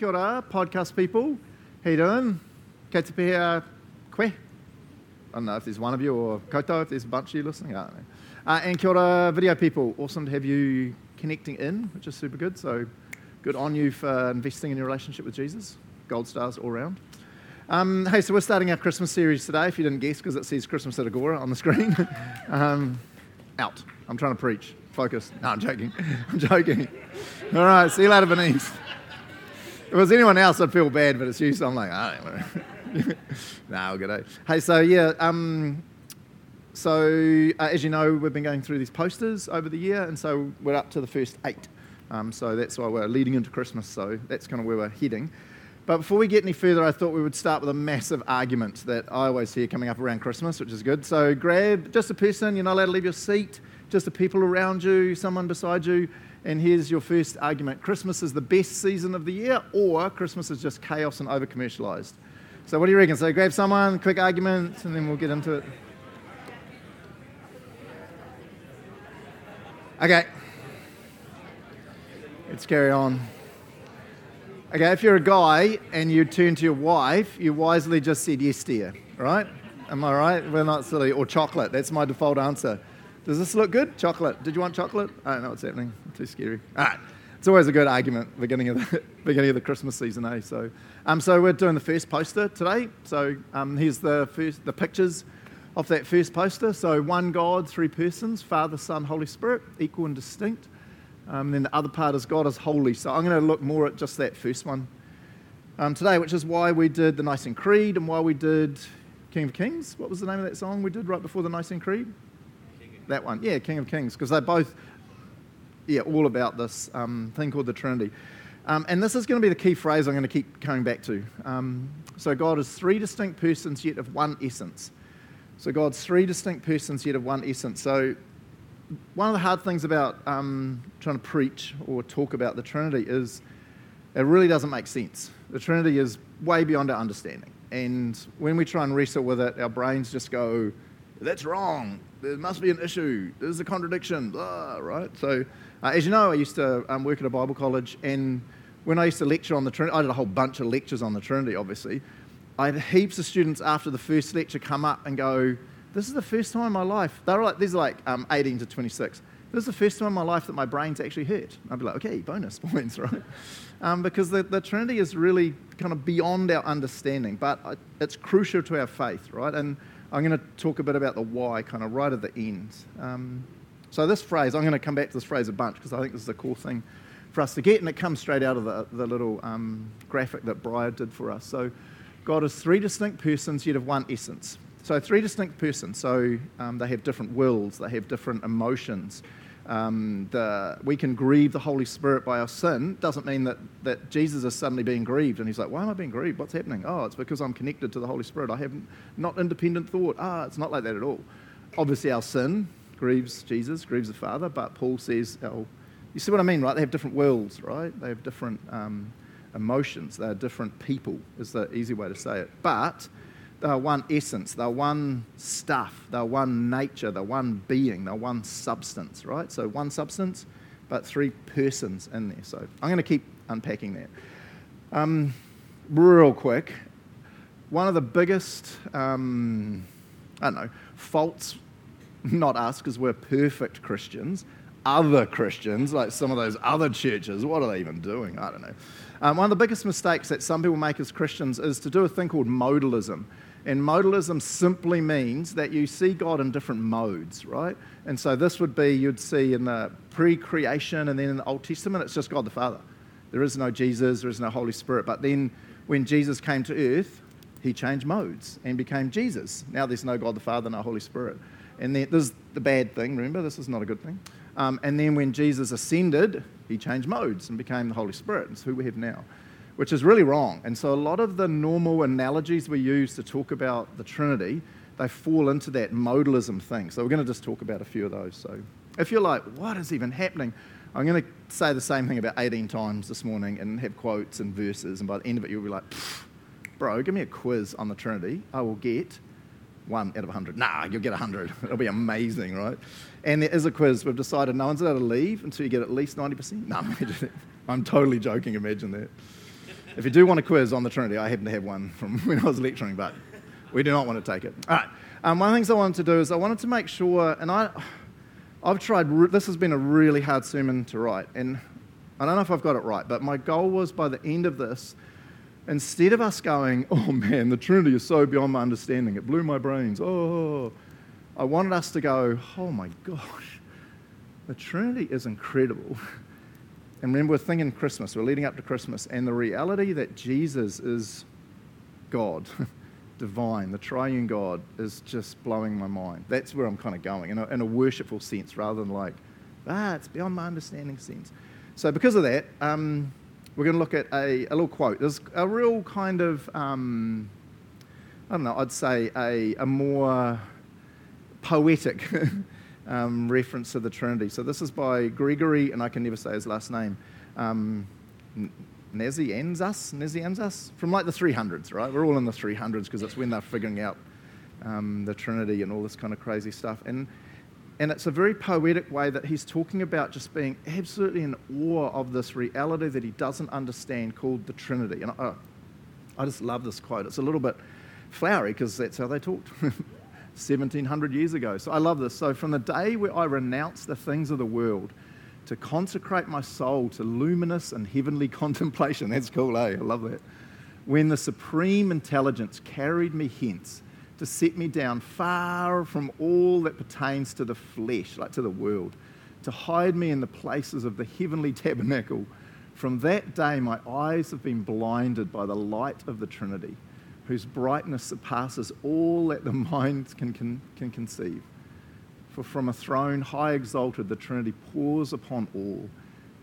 Kia ora, podcast people. How you doing? Kei te pēhea koe. I don't know if there's one of you or koutou, if there's a bunch of you listening. Uh, and kia ora, video people. Awesome to have you connecting in, which is super good. So good on you for investing in your relationship with Jesus. Gold stars all around. Um, hey, so we're starting our Christmas series today, if you didn't guess, because it says Christmas at Agora on the screen. um, out. I'm trying to preach. Focus. No, I'm joking. I'm joking. All right, see you later, Bernice. If it was anyone else, I'd feel bad, but it's you, so I'm like, I don't know. nah, it. Hey, so yeah, um, so uh, as you know, we've been going through these posters over the year, and so we're up to the first eight. Um, so that's why we're leading into Christmas, so that's kind of where we're heading. But before we get any further, I thought we would start with a massive argument that I always hear coming up around Christmas, which is good. So grab just a person, you're not allowed to leave your seat, just the people around you, someone beside you, and here's your first argument Christmas is the best season of the year, or Christmas is just chaos and over commercialized. So, what do you reckon? So, grab someone, quick argument, and then we'll get into it. Okay. Let's carry on. Okay, if you're a guy and you turn to your wife, you wisely just said yes, dear, right? Am I right? We're not silly. Or chocolate. That's my default answer. Does this look good? Chocolate. Did you want chocolate? I don't know what's happening. Too scary. All right. It's always a good argument beginning of the beginning of the Christmas season, eh? So, um, so we're doing the first poster today. So um, here's the first the pictures of that first poster. So one God, three persons: Father, Son, Holy Spirit, equal and distinct. Um, then the other part is God is holy. So I'm going to look more at just that first one um, today, which is why we did the Nicene Creed and why we did King of Kings. What was the name of that song we did right before the Nicene Creed? That one, yeah, King of Kings, because they're both, yeah, all about this um, thing called the Trinity. Um, and this is going to be the key phrase I'm going to keep coming back to. Um, so God is three distinct persons yet of one essence. So God's three distinct persons yet of one essence. So one of the hard things about um, trying to preach or talk about the Trinity is it really doesn't make sense. The Trinity is way beyond our understanding. And when we try and wrestle with it, our brains just go, that's wrong. There must be an issue. There's a contradiction, blah, right? So, uh, as you know, I used to um, work at a Bible college, and when I used to lecture on the Trinity, I did a whole bunch of lectures on the Trinity, obviously. I had heaps of students after the first lecture come up and go, This is the first time in my life. They're like, these are like um, 18 to 26. This is the first time in my life that my brain's actually hurt. I'd be like, okay, bonus points, right? Um, because the, the Trinity is really kind of beyond our understanding, but uh, it's crucial to our faith, right? And I'm going to talk a bit about the why kind of right at the end. Um, so, this phrase, I'm going to come back to this phrase a bunch because I think this is a cool thing for us to get, and it comes straight out of the, the little um, graphic that Briar did for us. So, God is three distinct persons yet of one essence. So, three distinct persons. So, um, they have different wills, they have different emotions, um, the, we can grieve the Holy Spirit by our sin doesn't mean that, that Jesus is suddenly being grieved and he's like, Why am I being grieved? What's happening? Oh, it's because I'm connected to the Holy Spirit. I have not independent thought. Ah, it's not like that at all. Obviously, our sin grieves Jesus, grieves the Father, but Paul says, oh, You see what I mean, right? They have different wills, right? They have different um, emotions. They're different people, is the easy way to say it. But they're one essence, they're one stuff, they're one nature, they're one being, they're one substance, right? So one substance, but three persons in there. So I'm going to keep unpacking that. Um, real quick, one of the biggest, um, I don't know, faults, not us because we're perfect Christians, other Christians, like some of those other churches, what are they even doing? I don't know. Um, one of the biggest mistakes that some people make as Christians is to do a thing called modalism. And modalism simply means that you see God in different modes, right? And so this would be you'd see in the pre creation and then in the Old Testament, it's just God the Father. There is no Jesus, there is no Holy Spirit. But then when Jesus came to earth, he changed modes and became Jesus. Now there's no God the Father, no Holy Spirit. And then, this is the bad thing, remember? This is not a good thing. Um, and then when Jesus ascended, he changed modes and became the Holy Spirit. It's who we have now which is really wrong. And so a lot of the normal analogies we use to talk about the Trinity, they fall into that modalism thing. So we're going to just talk about a few of those. So if you're like, what is even happening? I'm going to say the same thing about 18 times this morning and have quotes and verses. And by the end of it, you'll be like, bro, give me a quiz on the Trinity. I will get one out of 100. Nah, you'll get 100. It'll be amazing, right? And there is a quiz. We've decided no one's allowed to leave until you get at least 90%. No, I'm totally joking. Imagine that. If you do want a quiz on the Trinity, I happen to have one from when I was lecturing, but we do not want to take it. All right. Um, one of the things I wanted to do is I wanted to make sure, and I, I've tried, this has been a really hard sermon to write, and I don't know if I've got it right, but my goal was by the end of this, instead of us going, oh man, the Trinity is so beyond my understanding, it blew my brains, oh, I wanted us to go, oh my gosh, the Trinity is incredible. And remember, we're thinking Christmas, we're leading up to Christmas, and the reality that Jesus is God, divine, the triune God, is just blowing my mind. That's where I'm kind of going, in a, in a worshipful sense, rather than like, ah, it's beyond my understanding sense. So, because of that, um, we're going to look at a, a, little quote. There's a real kind of, um, I don't know, I'd say a, a more poetic um, reference to the Trinity. So this is by Gregory, and I can never say his last name, um, Nazianzus, Nazianzus, from like the 300s, right? We're all in the 300s because it's when they're figuring out um, the Trinity and all this kind of crazy stuff. And, and it's a very poetic way that he's talking about just being absolutely in awe of this reality that he doesn't understand called the Trinity. And I, I just love this quote. It's a little bit flowery because that's how they talked. 1700 years ago. So I love this. So from the day where I renounce the things of the world to consecrate my soul to luminous and heavenly contemplation, that's cool, eh? I love that. When the supreme intelligence carried me hence to set me down far from all that pertains to the flesh, like to the world, to hide me in the places of the heavenly tabernacle. From that day, my eyes have been blinded by the light of the Trinity whose brightness surpasses all that the mind can, can, can conceive. For from a throne high exalted, the Trinity pours upon all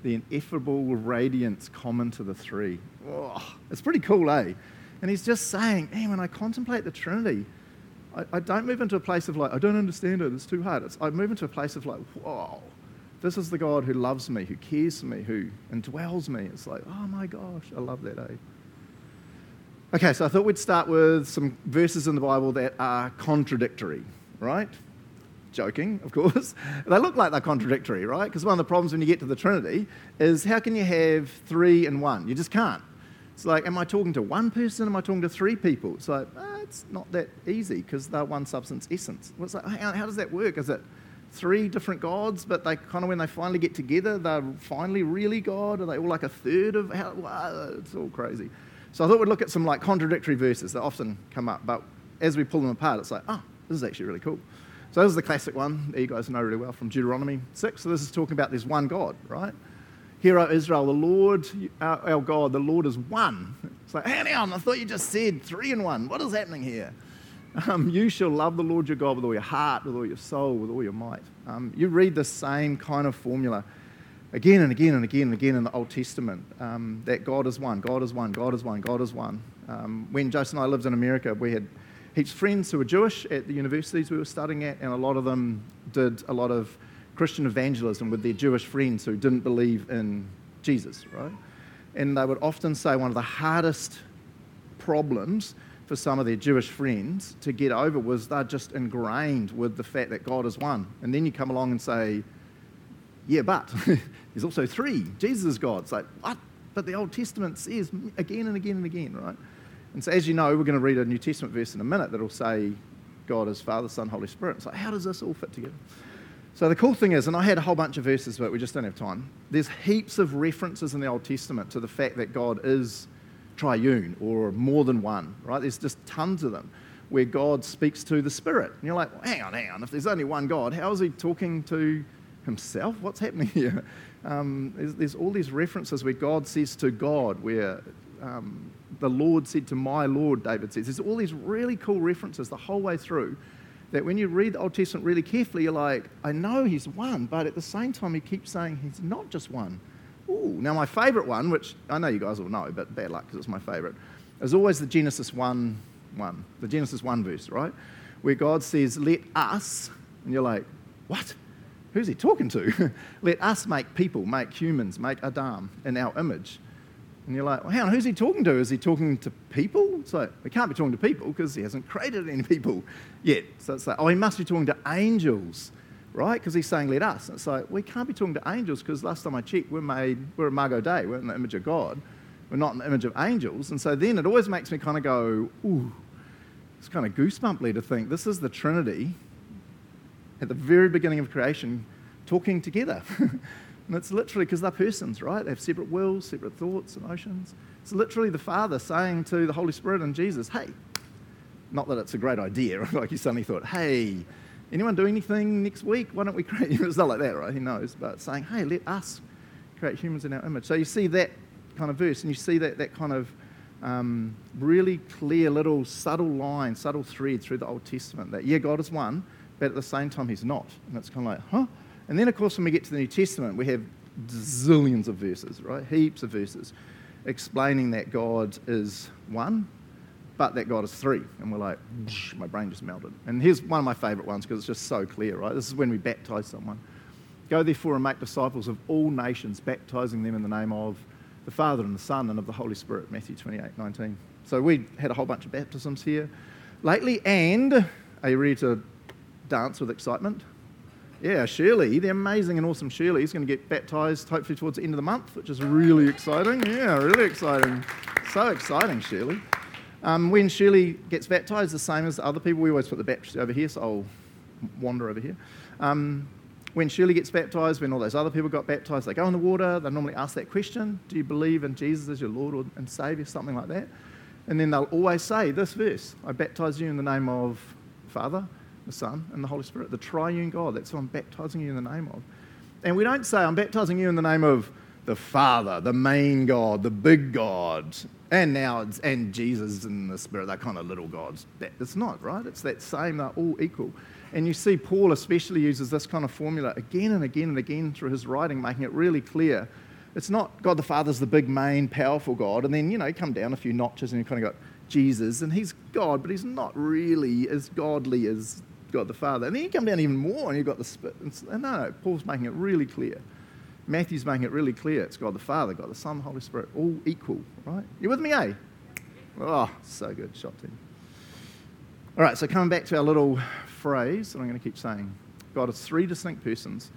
the ineffable radiance common to the three. Oh, it's pretty cool, eh? And he's just saying, hey, when I contemplate the Trinity, I, I, don't move into a place of like, I don't understand it, it's too hard. It's, I move into a place of like, whoa, this is the God who loves me, who cares for me, who indwells me. It's like, oh my gosh, I love that, eh? Okay, so I thought we'd start with some verses in the Bible that are contradictory, right? Joking, of course. they look like they're contradictory, right? Because one of the problems when you get to the Trinity is how can you have three and one? You just can't. It's like, am I talking to one person? Am I talking to three people? It's like, ah, it's not that easy because they're one substance essence. It's like, how, how does that work? Is it three different gods, but they kind of, when they finally get together, they're finally really God? Are they all like a third of how? It's all crazy. So I thought we'd look at some like contradictory verses that often come up, but as we pull them apart, it's like, oh, this is actually really cool. So this is the classic one that you guys know really well from Deuteronomy 6. So this is talking about this one God, right? Hear, O Israel, the Lord, our, our God, the Lord is one. It's like, hang on, I thought you just said three in one. What is happening here? Um, you shall love the Lord your God with all your heart, with all your soul, with all your might. Um, you read the same kind of formula again and again and again and again in the Old Testament um, that God is one, God is one, God is one, God is one. Um, when Jason and I lived in America, we had heaps of friends who were Jewish at the universities we were studying at, and a lot of them did a lot of Christian evangelism with their Jewish friends who didn't believe in Jesus, right? And they would often say one of the hardest problems for some of their Jewish friends to get over was they're just ingrained with the fact that God is one. And then you come along and say, yeah, but there's also three. Jesus is God. It's like, what? But the Old Testament says again and again and again, right? And so, as you know, we're going to read a New Testament verse in a minute that'll say God is Father, Son, Holy Spirit. It's like, how does this all fit together? So, the cool thing is, and I had a whole bunch of verses, but we just don't have time. There's heaps of references in the Old Testament to the fact that God is triune or more than one, right? There's just tons of them where God speaks to the Spirit. And you're like, well, hang on, hang on. If there's only one God, how is he talking to himself? What's happening here? Um, there's, there's, all these references where God says to God, where um, the Lord said to my Lord, David says. There's all these really cool references the whole way through that when you read the Old Testament really carefully, you're like, I know he's one, but at the same time, he keeps saying he's not just one. Ooh, now my favourite one, which I know you guys will know, but bad luck because it's my favourite, is always the Genesis 1 1, the Genesis 1 verse, right? Where God says, Let us, and you're like, What? Who's he talking to? Let us make people, make humans, make Adam in our image. And you're like, well, hang on, who's he talking to? Is he talking to people? So he can't be talking to people because he hasn't created any people yet. So it's like, oh, he must be talking to angels, right? Because he's saying, let us. And it's like, we can't be talking to angels because last time I checked, we're made, we're a Imago Dei, we're in the image of God. We're not in the image of angels. And so then it always makes me kind of go, ooh, it's kind of goosebumply to think this is the Trinity at the very beginning of creation talking together. and it's literally because they're persons, right? They have separate wills, separate thoughts, emotions. It's literally the Father saying to the Holy Spirit and Jesus, hey, not that it's a great idea, like you suddenly thought, hey, anyone do anything next week? Why don't we create humans? It's not like that, right? He knows, but saying, hey, let us create humans in our image. So you see that kind of verse, and you see that, that kind of um, really clear little subtle line, subtle thread through the Old Testament that, yeah, God is one, but at the same time, He's not. And it's kind of like, huh? And then, of course, when we get to the New Testament, we have zillions of verses, right? Heaps of verses explaining that God is one, but that God is three. And we're like, my brain just melted. And here's one of my favorite ones because it's just so clear, right? This is when we baptize someone. Go therefore and make disciples of all nations, baptizing them in the name of the Father and the Son and of the Holy Spirit, Matthew 28 19. So we had a whole bunch of baptisms here lately. And are you ready to dance with excitement? Yeah, Shirley, the amazing and awesome Shirley, is going to get baptized hopefully towards the end of the month, which is really exciting. Yeah, really exciting. So exciting, Shirley. Um, when Shirley gets baptized, the same as other people, we always put the baptist over here, so I'll wander over here. Um, when Shirley gets baptized, when all those other people got baptized, they go in the water, they normally ask that question Do you believe in Jesus as your Lord and Savior? Something like that. And then they'll always say this verse I baptize you in the name of Father, the Son, and the Holy Spirit, the triune God. That's what I'm baptizing you in the name of. And we don't say, I'm baptizing you in the name of the Father, the main God, the big God, and now it's, and Jesus and the Spirit, they're kind of little gods. It's not, right? It's that same, they're all equal. And you see, Paul especially uses this kind of formula again and again and again through his writing, making it really clear. It's not God the Father's the big, main, powerful God, and then, you know, come down a few notches and you've kind of got Jesus, and he's God, but he's not really as godly as God the Father. And then you come down even more and you've got the Spirit. No, no, Paul's making it really clear. Matthew's making it really clear. It's God the Father, God the Son, the Holy Spirit, all equal, right? You with me, eh? Oh, so good. Shot team. All right, so coming back to our little phrase that I'm going to keep saying God is three distinct persons,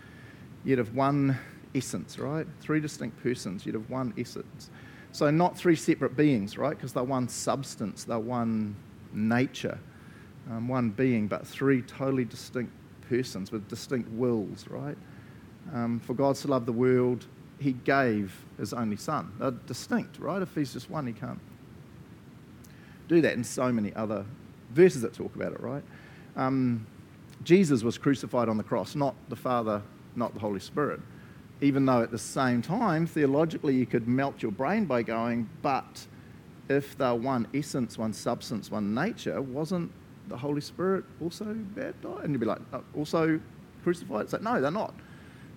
yet of one essence, right? Three distinct persons, yet of one essence. So, not three separate beings, right? Because they're one substance, they're one nature, um, one being, but three totally distinct persons with distinct wills, right? Um, for God to love the world, he gave his only son. They're distinct, right? If he's just one, he can't do that in so many other verses that talk about it, right? Um, Jesus was crucified on the cross, not the Father, not the Holy Spirit. Even though at the same time, theologically, you could melt your brain by going, but if they're one essence, one substance, one nature, wasn't the Holy Spirit also baptized? And you'd be like, oh, also crucified? It's like, no, they're not.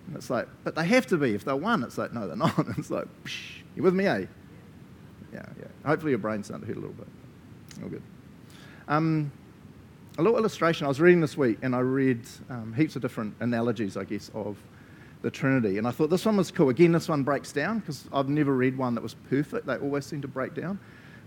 And it's like, but they have to be. If they're one, it's like, no, they're not. it's like, psh, you with me, eh? Yeah, yeah. Hopefully your brain's starting to hurt a little bit. All good. Um, a little illustration. I was reading this week and I read um, heaps of different analogies, I guess, of the Trinity. And I thought this one was cool. Again, this one breaks down because I've never read one that was perfect. They always seem to break down.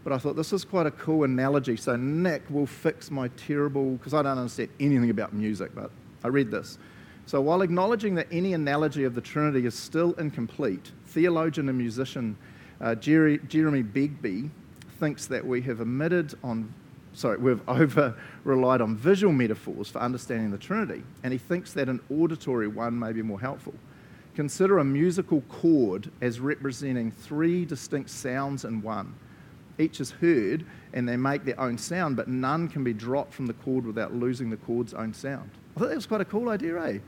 But I thought this is quite a cool analogy. So Nick will fix my terrible, because I don't understand anything about music, but I read this. So while acknowledging that any analogy of the Trinity is still incomplete, theologian and musician uh, Jerry, Jeremy Begbie thinks that we have omitted on sorry, we've over relied on visual metaphors for understanding the Trinity, and he thinks that an auditory one may be more helpful. Consider a musical chord as representing three distinct sounds in one. Each is heard and they make their own sound, but none can be dropped from the chord without losing the chord's own sound. I thought that was quite a cool idea, eh?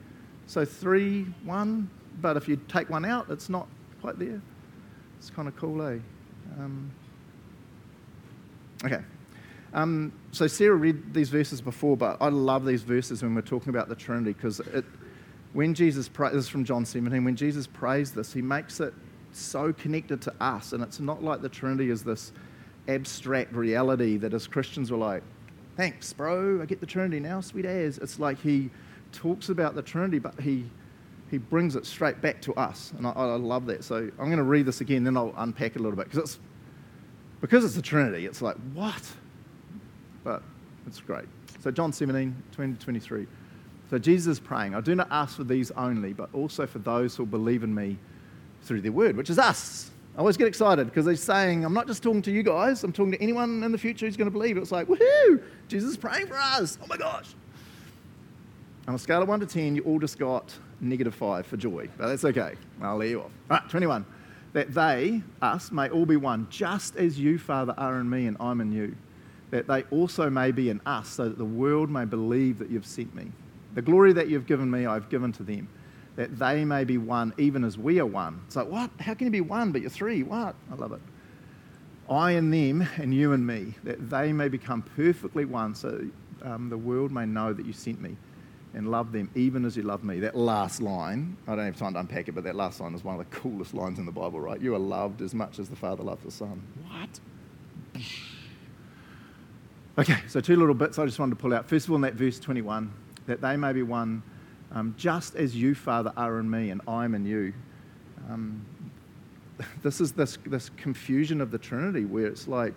So three, one, but if you take one out, it's not quite there. It's kind of cool, eh? Um, okay, um, so Sarah read these verses before, but I love these verses when we're talking about the Trinity because it, when Jesus prays, this is from John 17, when Jesus prays this, he makes it so connected to us. And it's not like the Trinity is this abstract reality that as Christians we're like, thanks, bro, I get the Trinity now, sweet as. It's like he talks about the Trinity, but he, he brings it straight back to us. And I, I love that. So I'm going to read this again, then I'll unpack it a little bit because it's, because it's the Trinity, it's like, what? but it's great. So, John 17, 20 23. So, Jesus is praying, I do not ask for these only, but also for those who believe in me through their word, which is us. I always get excited because he's saying, I'm not just talking to you guys, I'm talking to anyone in the future who's going to believe. It's like, woohoo, Jesus is praying for us. Oh my gosh. On a scale of 1 to 10, you all just got negative 5 for joy. But that's okay. I'll let you off. All right, 21. That they, us, may all be one, just as you, Father, are in me and I'm in you. That they also may be in us, so that the world may believe that you've sent me. The glory that you've given me, I've given to them that they may be one even as we are one. It's like, what? How can you be one but you're three? What? I love it. I and them and you and me, that they may become perfectly one so um, the world may know that you sent me and love them even as you love me. That last line, I don't have time to unpack it, but that last line is one of the coolest lines in the Bible, right? You are loved as much as the Father loved the Son. What? Okay, so two little bits I just wanted to pull out. First of all, in that verse 21, that they may be one um, just as you, Father, are in me and I'm in you. Um, this is this, this confusion of the Trinity where it's like,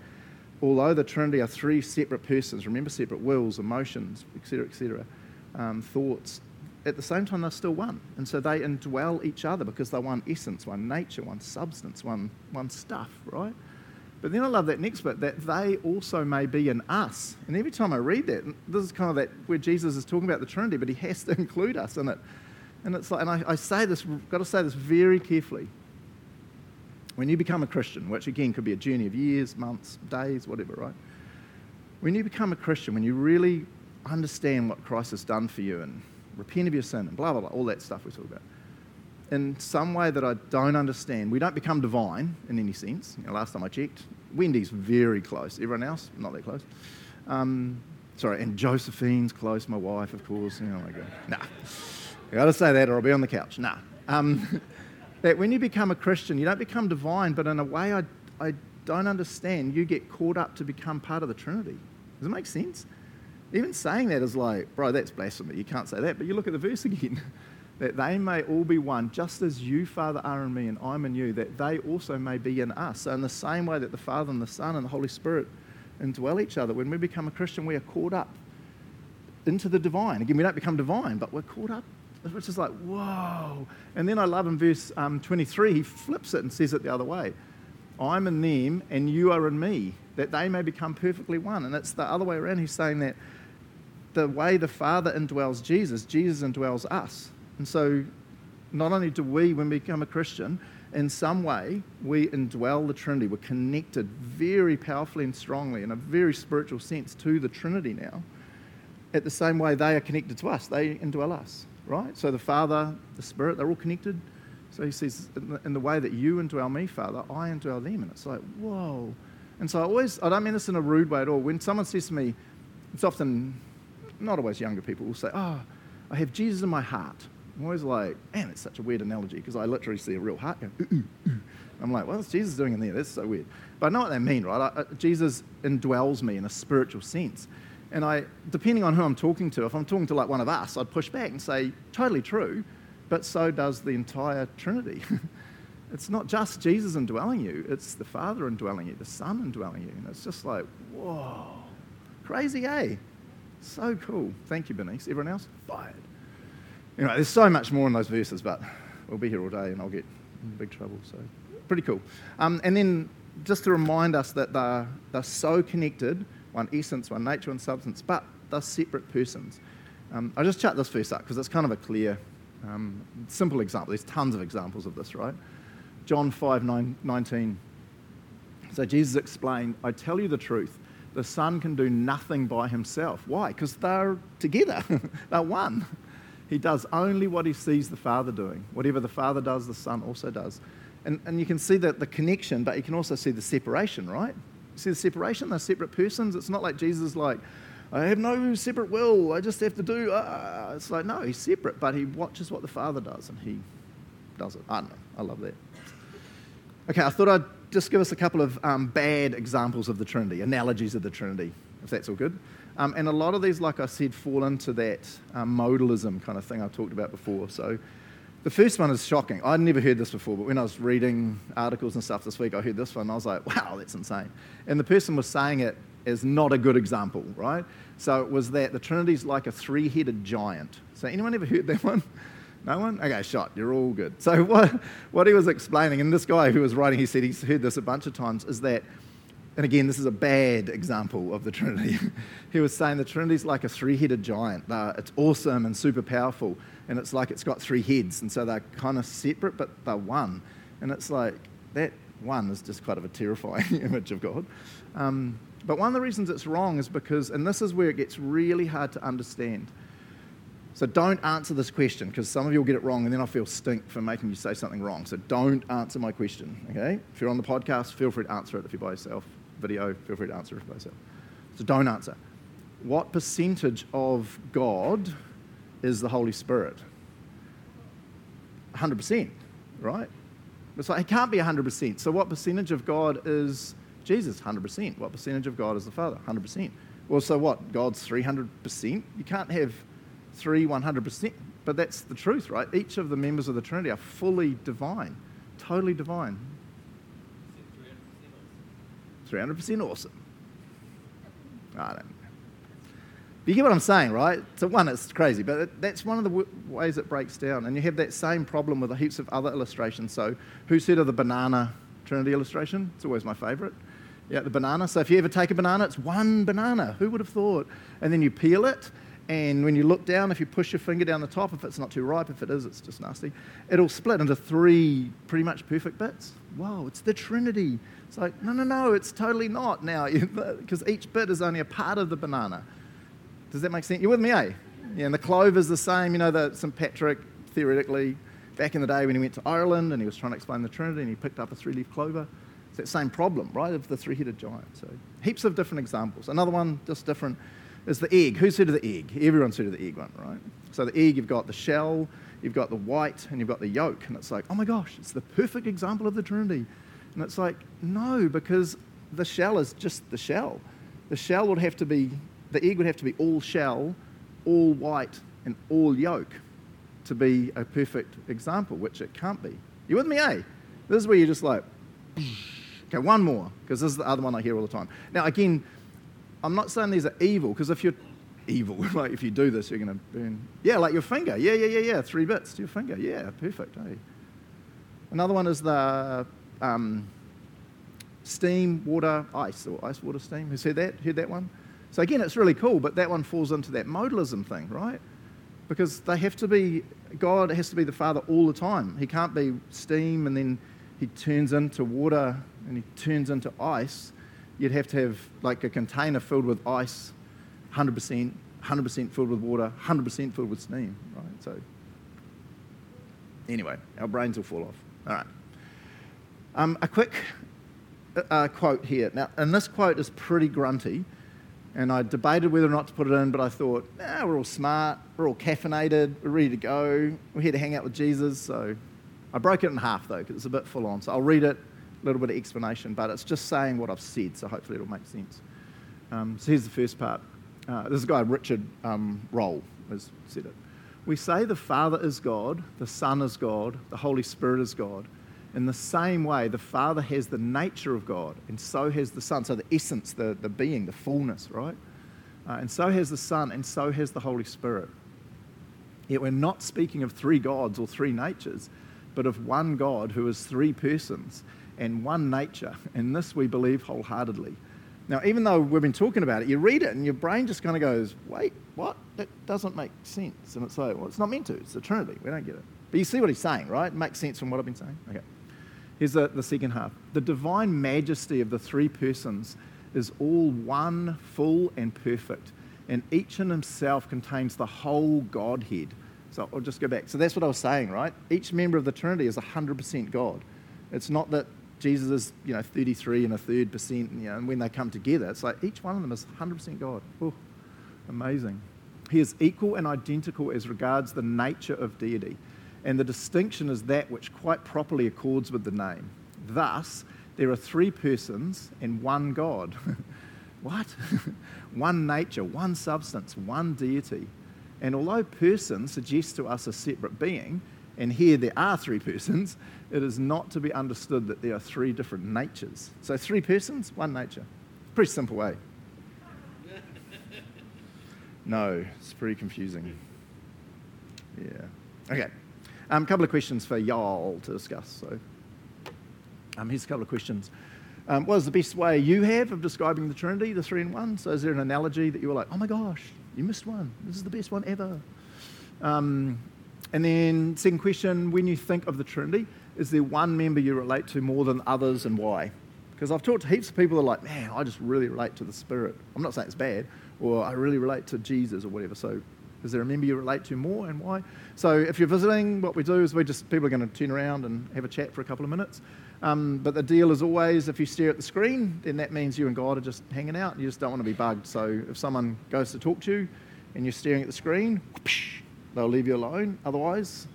although the Trinity are three separate persons, remember separate wills, emotions, etc., etc., um, thoughts, at the same time they're still one. And so they indwell each other because they're one essence, one nature, one substance, one, one stuff, right? But then I love that next bit that they also may be in us. And every time I read that, this is kind of that where Jesus is talking about the Trinity, but he has to include us in it. And it's like, and I, I say this, I've got to say this very carefully. When you become a Christian, which again could be a journey of years, months, days, whatever, right? When you become a Christian, when you really understand what Christ has done for you and repent of your sin and blah, blah, blah, all that stuff we talk about, in some way that I don't understand. We don't become divine in any sense. You know, last time I checked, Wendy's very close. Everyone else, not that close. Um, sorry, and Josephine's close, my wife, of course. Oh my God. Nah. I got to say that or I'll be on the couch. Nah. Um, that when you become a Christian, you don't become divine, but in a way I, I don't understand, you get caught up to become part of the Trinity. Does it make sense? Even saying that is like, bro, that's blasphemy. You can't say that. But you look at the verse again. that they may all be one, just as you, Father, are in me and I'm in you, that they also may be in us. So, in the same way that the Father and the Son and the Holy Spirit indwell each other, when we become a Christian, we are caught up into the divine. Again, we don't become divine, but we're caught up, which is like, whoa. And then I love in verse um, 23, he flips it and says it the other way I'm in them and you are in me, that they may become perfectly one. And it's the other way around. He's saying that the way the Father indwells Jesus, Jesus indwells us. And so, not only do we, when we become a Christian, in some way, we indwell the Trinity. We're connected very powerfully and strongly in a very spiritual sense to the Trinity now. At the same way, they are connected to us, they indwell us, right? So the Father, the Spirit, they're all connected. So he says, in the way that you indwell me, Father, I indwell them. And it's like, whoa. And so I always, I don't mean this in a rude way at all. When someone says to me, it's often, not always younger people, will say, oh, I have Jesus in my heart. I'm always like, man, it's such a weird analogy because I literally see a real heart going, ooh, ooh, ooh. I'm like, what's Jesus doing in there? That's so weird. But I know what they mean, right? I, Jesus indwells me in a spiritual sense. And I, depending on who I'm talking to, if I'm talking to like one of us, I'd push back and say, totally true, but so does the entire Trinity. it's not just Jesus indwelling you, it's the Father indwelling you, the Son indwelling you. And it's just like, whoa, crazy, eh? So cool. Thank you, Bernice. Everyone else? Fired. Know, there's so much more in those verses, but we'll be here all day and I'll get in big trouble. So, pretty cool. Um, and then just to remind us that they're, they're so connected one essence, one nature, one substance, but they're separate persons. Um, I just chat this verse up because it's kind of a clear, um, simple example. There's tons of examples of this, right? John 5 9, 19. So Jesus explained, I tell you the truth. The Son can do nothing by himself. Why? Because they're together, they're one. He does only what he sees the Father doing. Whatever the Father does, the Son also does. And, and you can see that the connection, but you can also see the separation, right? You see the separation? They're separate persons. It's not like Jesus like, I have no separate will. I just have to do. Uh. It's like, no, he's separate, but he watches what the Father does and he does it. I know. I love that. Okay, I thought I'd just give us a couple of um, bad examples of the Trinity, analogies of the Trinity, if that's all good. Um, and a lot of these, like I said, fall into that um, modalism kind of thing I've talked about before. So the first one is shocking. I'd never heard this before, but when I was reading articles and stuff this week, I heard this one. I was like, wow, that's insane. And the person was saying it is not a good example, right? So it was that the Trinity's like a three headed giant. So anyone ever heard that one? No one? Okay, shot. You're all good. So, what, what he was explaining, and this guy who was writing, he said he's heard this a bunch of times, is that, and again, this is a bad example of the Trinity. he was saying the Trinity is like a three headed giant. It's awesome and super powerful, and it's like it's got three heads, and so they're kind of separate, but they're one. And it's like that one is just kind of a terrifying image of God. Um, but one of the reasons it's wrong is because, and this is where it gets really hard to understand so don't answer this question because some of you will get it wrong and then I feel stink for making you say something wrong. So don't answer my question, okay? If you're on the podcast, feel free to answer it if you're by yourself. Video, feel free to answer by yourself. So don't answer. What percentage of God is the Holy Spirit? 100%, right? It's like it can't be 100%. So what percentage of God is Jesus? 100%. What percentage of God is the Father? 100%. Well, so what? God's 300%? You can't have three 100%. But that's the truth, right? Each of the members of the Trinity are fully divine, totally divine. 300% awesome. I don't you get what I'm saying, right? So, one, it's crazy, but that's one of the w- ways it breaks down. And you have that same problem with heaps of other illustrations. So, who said of the banana Trinity illustration? It's always my favourite. Yeah, the banana. So, if you ever take a banana, it's one banana. Who would have thought? And then you peel it, and when you look down, if you push your finger down the top, if it's not too ripe, if it is, it's just nasty, it'll split into three pretty much perfect bits. Wow, it's the Trinity. It's like, no, no, no, it's totally not now, because each bit is only a part of the banana. Does that make sense? You're with me, eh? Yeah, and the clove is the same. You know, the St. Patrick, theoretically, back in the day when he went to Ireland and he was trying to explain the Trinity and he picked up a three leaf clover. It's that same problem, right, of the three headed giant. So, heaps of different examples. Another one, just different is the egg. Who's heard of the egg? Everyone's heard of the egg one, right? So the egg, you've got the shell, you've got the white, and you've got the yolk. And it's like, oh my gosh, it's the perfect example of the Trinity. And it's like, no, because the shell is just the shell. The shell would have to be, the egg would have to be all shell, all white, and all yolk to be a perfect example, which it can't be. You with me, eh? This is where you're just like, okay, one more, because this is the other one I hear all the time. Now, again, I'm not saying these are evil, because if you're evil, like if you do this, you're going to burn. Yeah, like your finger. Yeah, yeah, yeah, yeah. Three bits to your finger. Yeah, perfect. Hey. Another one is the um, steam, water, ice, or ice, water, steam. Who's heard that? Heard that one? So again, it's really cool, but that one falls into that modalism thing, right? Because they have to be, God has to be the Father all the time. He can't be steam and then he turns into water and he turns into ice you'd have to have like a container filled with ice, 100%, 100% filled with water, 100% filled with steam, right? So, anyway, our brains will fall off. All right. Um, a quick uh, quote here. Now, and this quote is pretty grunty, and I debated whether or not to put it in, but I thought, ah, we're all smart, we're all caffeinated, we're ready to go, we're here to hang out with Jesus. So I broke it in half, though, because it's a bit full on. So I'll read it a little bit of explanation, but it's just saying what I've said, so hopefully it'll make sense. Um, so here's the first part. Uh, this guy, Richard um, Roll, has said it. We say the Father is God, the Son is God, the Holy Spirit is God. In the same way, the Father has the nature of God, and so has the Son. So the essence, the, the being, the fullness, right? Uh, and so has the Son, and so has the Holy Spirit. Yet we're not speaking of three gods or three natures, but of one God who is three persons and one nature. And this we believe wholeheartedly. Now, even though we've been talking about it, you read it and your brain just kind of goes, wait, what? That doesn't make sense. And it's like, well, it's not meant to. It's the Trinity. We don't get it. But you see what he's saying, right? It makes sense from what I've been saying. Okay. Here's the, the second half. The divine majesty of the three persons is all one, full, and perfect. And each in himself contains the whole Godhead. So I'll just go back. So that's what I was saying, right? Each member of the Trinity is 100% God. It's not that Jesus is, you know, 33 and a third percent, you know, and when they come together, it's like each one of them is 100% God. Oh, amazing. He is equal and identical as regards the nature of deity, and the distinction is that which quite properly accords with the name. Thus, there are three persons and one God. what? one nature, one substance, one deity. And although person suggests to us a separate being, and here there are three persons, it is not to be understood that there are three different natures. So, three persons, one nature. Pretty simple way. Eh? No, it's pretty confusing. Yeah. Okay. A um, couple of questions for y'all to discuss. So, um, here's a couple of questions. Um, what is the best way you have of describing the Trinity, the three in one? So, is there an analogy that you were like, oh my gosh, you missed one? This is the best one ever. Um, and then, second question when you think of the Trinity, is there one member you relate to more than others and why? Because I've talked to heaps of people that are like, man, I just really relate to the Spirit. I'm not saying it's bad, or I really relate to Jesus or whatever. So, is there a member you relate to more and why? So, if you're visiting, what we do is we just, people are going to turn around and have a chat for a couple of minutes. Um, but the deal is always if you stare at the screen, then that means you and God are just hanging out. and You just don't want to be bugged. So, if someone goes to talk to you and you're staring at the screen, whoosh, they'll leave you alone. Otherwise,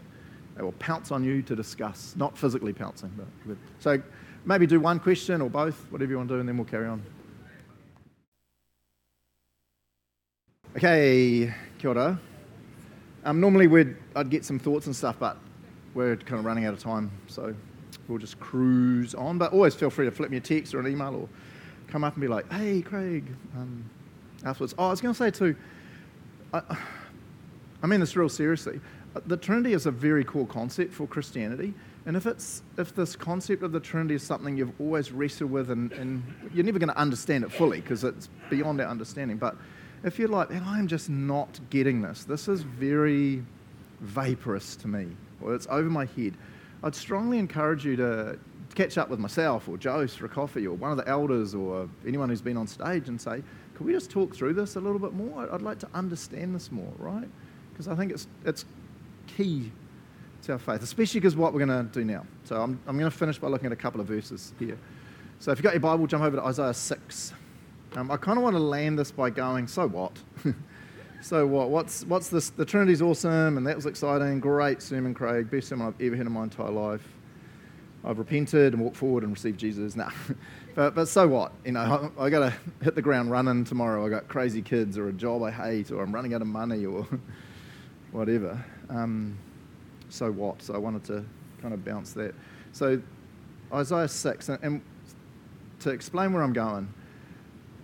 they will pounce on you to discuss, not physically pouncing. But, so maybe do one question or both, whatever you want to do, and then we'll carry on. Okay, kia ora. Um, normally we'd, I'd get some thoughts and stuff, but we're kind of running out of time, so we'll just cruise on. But always feel free to flip me a text or an email or come up and be like, hey, Craig, um, afterwards. Oh, I was going to say too, I, I mean this real seriously. The Trinity is a very core concept for Christianity. And if, it's, if this concept of the Trinity is something you've always wrestled with, and, and you're never going to understand it fully because it's beyond our understanding, but if you're like, I'm just not getting this, this is very vaporous to me, or it's over my head, I'd strongly encourage you to catch up with myself or Jose for a coffee or one of the elders or anyone who's been on stage and say, can we just talk through this a little bit more? I'd like to understand this more, right? Because I think it's, it's key to our faith, especially because what we're going to do now. So I'm, I'm going to finish by looking at a couple of verses here. So if you've got your Bible, jump over to Isaiah 6. Um, I kind of want to land this by going, so what? so what? What's, what's this? The Trinity's awesome, and that was exciting. Great sermon, Craig. Best sermon I've ever heard in my entire life. I've repented and walked forward and received Jesus. Nah. but, but so what? You know, I, I got to hit the ground running tomorrow. I got crazy kids or a job I hate or I'm running out of money or whatever. Um, so what? So I wanted to kind of bounce that. So Isaiah 6, and, and to explain where I'm going,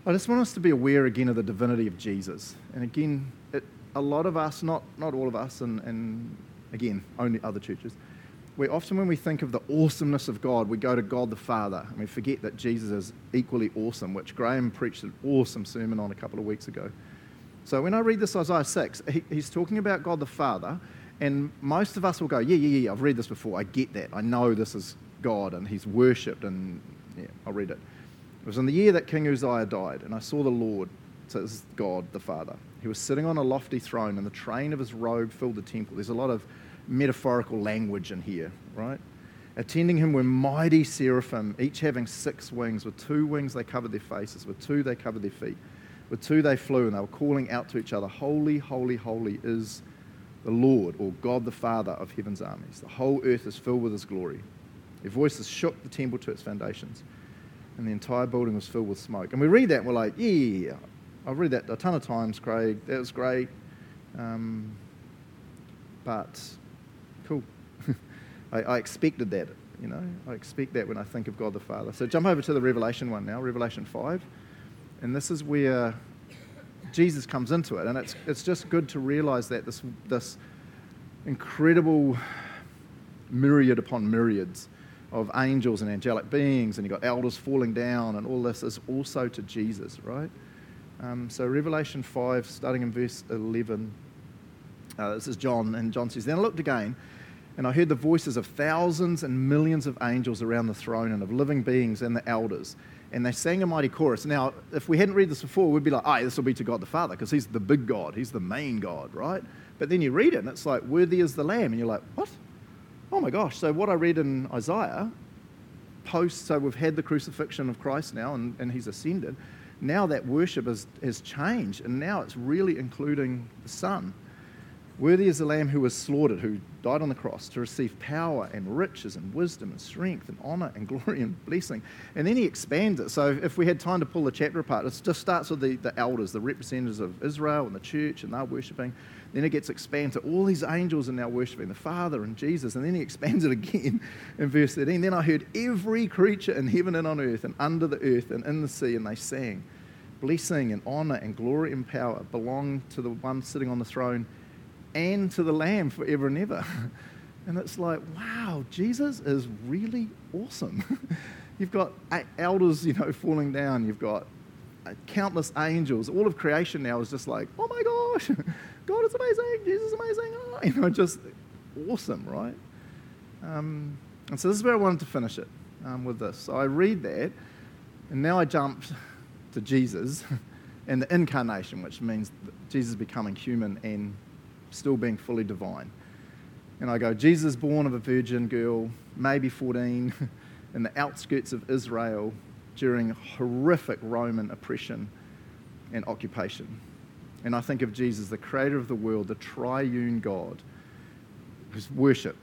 I just want us to be aware again of the divinity of Jesus. And again, it, a lot of us, not, not all of us, and, and again, only other churches, we often, when we think of the awesomeness of God, we go to God the Father and we forget that Jesus is equally awesome, which Graham preached an awesome sermon on a couple of weeks ago. So when I read this Isaiah 6, he, he's talking about God the Father, and most of us will go, Yeah, yeah, yeah, I've read this before. I get that. I know this is God and he's worshipped, and yeah, I'll read it. It was in the year that King Uzziah died, and I saw the Lord, is God the Father. He was sitting on a lofty throne, and the train of his robe filled the temple. There's a lot of metaphorical language in here, right? Attending him were mighty seraphim, each having six wings. With two wings they covered their faces, with two they covered their feet. With two they flew, and they were calling out to each other, Holy, holy, holy is the Lord, or God the Father of heaven's armies. The whole earth is filled with his glory. Their voices shook the temple to its foundations, and the entire building was filled with smoke. And we read that, and we're like, yeah, I've read that a ton of times, Craig. That was great. Um, but cool. I, I expected that, you know. I expect that when I think of God the Father. So jump over to the Revelation one now, Revelation 5. And this is where Jesus comes into it. And it's, it's just good to realize that this, this incredible myriad upon myriads of angels and angelic beings, and you've got elders falling down, and all this is also to Jesus, right? Um, so, Revelation 5, starting in verse 11, uh, this is John, and John says, Then I looked again, and I heard the voices of thousands and millions of angels around the throne, and of living beings and the elders and they sang a mighty chorus. Now, if we hadn't read this before, we'd be like, oh, this will be to God the Father, because he's the big God, he's the main God, right? But then you read it, and it's like, worthy is the Lamb, and you're like, what? Oh my gosh. So, what I read in Isaiah, post, so we've had the crucifixion of Christ now, and, and he's ascended. Now that worship has, has changed, and now it's really including the Son. Worthy is the Lamb who was slaughtered, who died on the cross to receive power and riches and wisdom and strength and honor and glory and blessing. And then he expands it. So if we had time to pull the chapter apart, it just starts with the, the elders, the representatives of Israel and the church, and they're worshipping. Then it gets expanded to all these angels are now worshipping the Father and Jesus. And then he expands it again in verse 13. Then I heard every creature in heaven and on earth and under the earth and in the sea, and they sang, Blessing and honor and glory and power belong to the one sitting on the throne and to the Lamb forever and ever. And it's like, wow, Jesus is really awesome. You've got elders, you know, falling down. You've got uh, countless angels. All of creation now is just like, oh my gosh, God is amazing. Jesus is amazing. Oh, you know, just awesome, right? Um, and so this is where I wanted to finish it um, with this. So I read that, and now I jump to Jesus and the incarnation, which means Jesus becoming human and still being fully divine. And I go, Jesus born of a virgin girl, maybe 14, in the outskirts of Israel during horrific Roman oppression and occupation. And I think of Jesus, the creator of the world, the triune God, whose worship,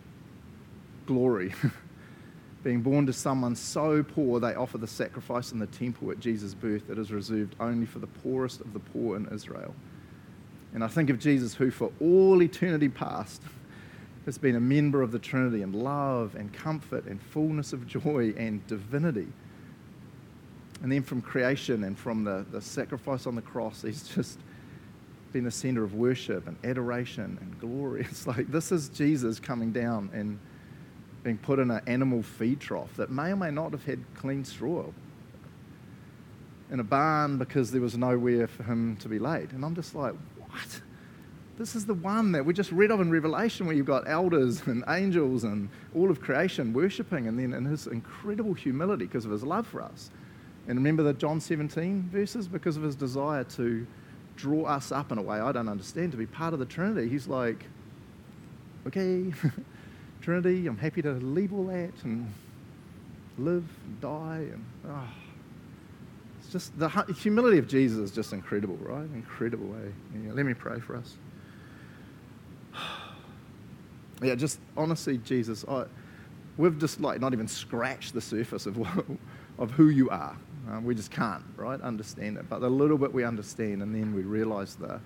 glory, being born to someone so poor they offer the sacrifice in the temple at Jesus' birth that is reserved only for the poorest of the poor in Israel. And I think of Jesus, who for all eternity past has been a member of the Trinity in love and comfort and fullness of joy and divinity. And then from creation and from the, the sacrifice on the cross, he's just been the center of worship and adoration and glory. It's like this is Jesus coming down and being put in an animal feed trough that may or may not have had clean straw in a barn because there was nowhere for him to be laid. And I'm just like, what? This is the one that we just read of in Revelation where you've got elders and angels and all of creation worshipping, and then in his incredible humility because of his love for us. And remember the John 17 verses? Because of his desire to draw us up in a way I don't understand, to be part of the Trinity. He's like, okay, Trinity, I'm happy to leave all that and live and die. And oh, it's just the humility of Jesus is just incredible, right? Incredible way. Yeah, let me pray for us. yeah, just honestly, Jesus, I, we've just like not even scratched the surface of, of who you are. Um, we just can't, right, understand it. But the little bit we understand, and then we realize the,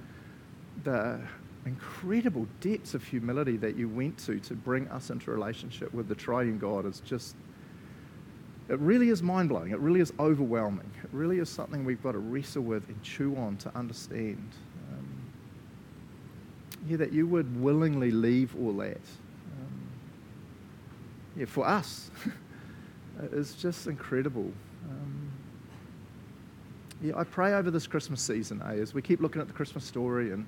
the incredible depths of humility that you went to to bring us into relationship with the triune God is just, it really is mind blowing. It really is overwhelming. It really is something we've got to wrestle with and chew on to understand yeah, that you would willingly leave all that. Um, yeah, for us, it's just incredible. Um, yeah, I pray over this Christmas season, eh, as we keep looking at the Christmas story and,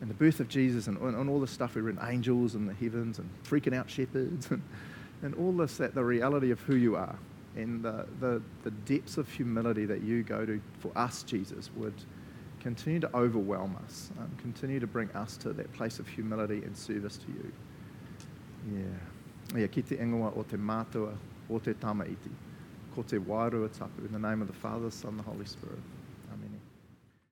and the birth of Jesus and, and all the stuff we read, angels in the heavens and freaking out shepherds and, and all this, that the reality of who you are and the, the, the depths of humility that you go to for us, Jesus, would continue to overwhelm us, um, continue to bring us to that place of humility and service to you. Yeah. Yeah, ki te ingoa o te mātua o te tamaiti. Ko te wairua tapu. In the name of the Father, Son, and the Holy Spirit.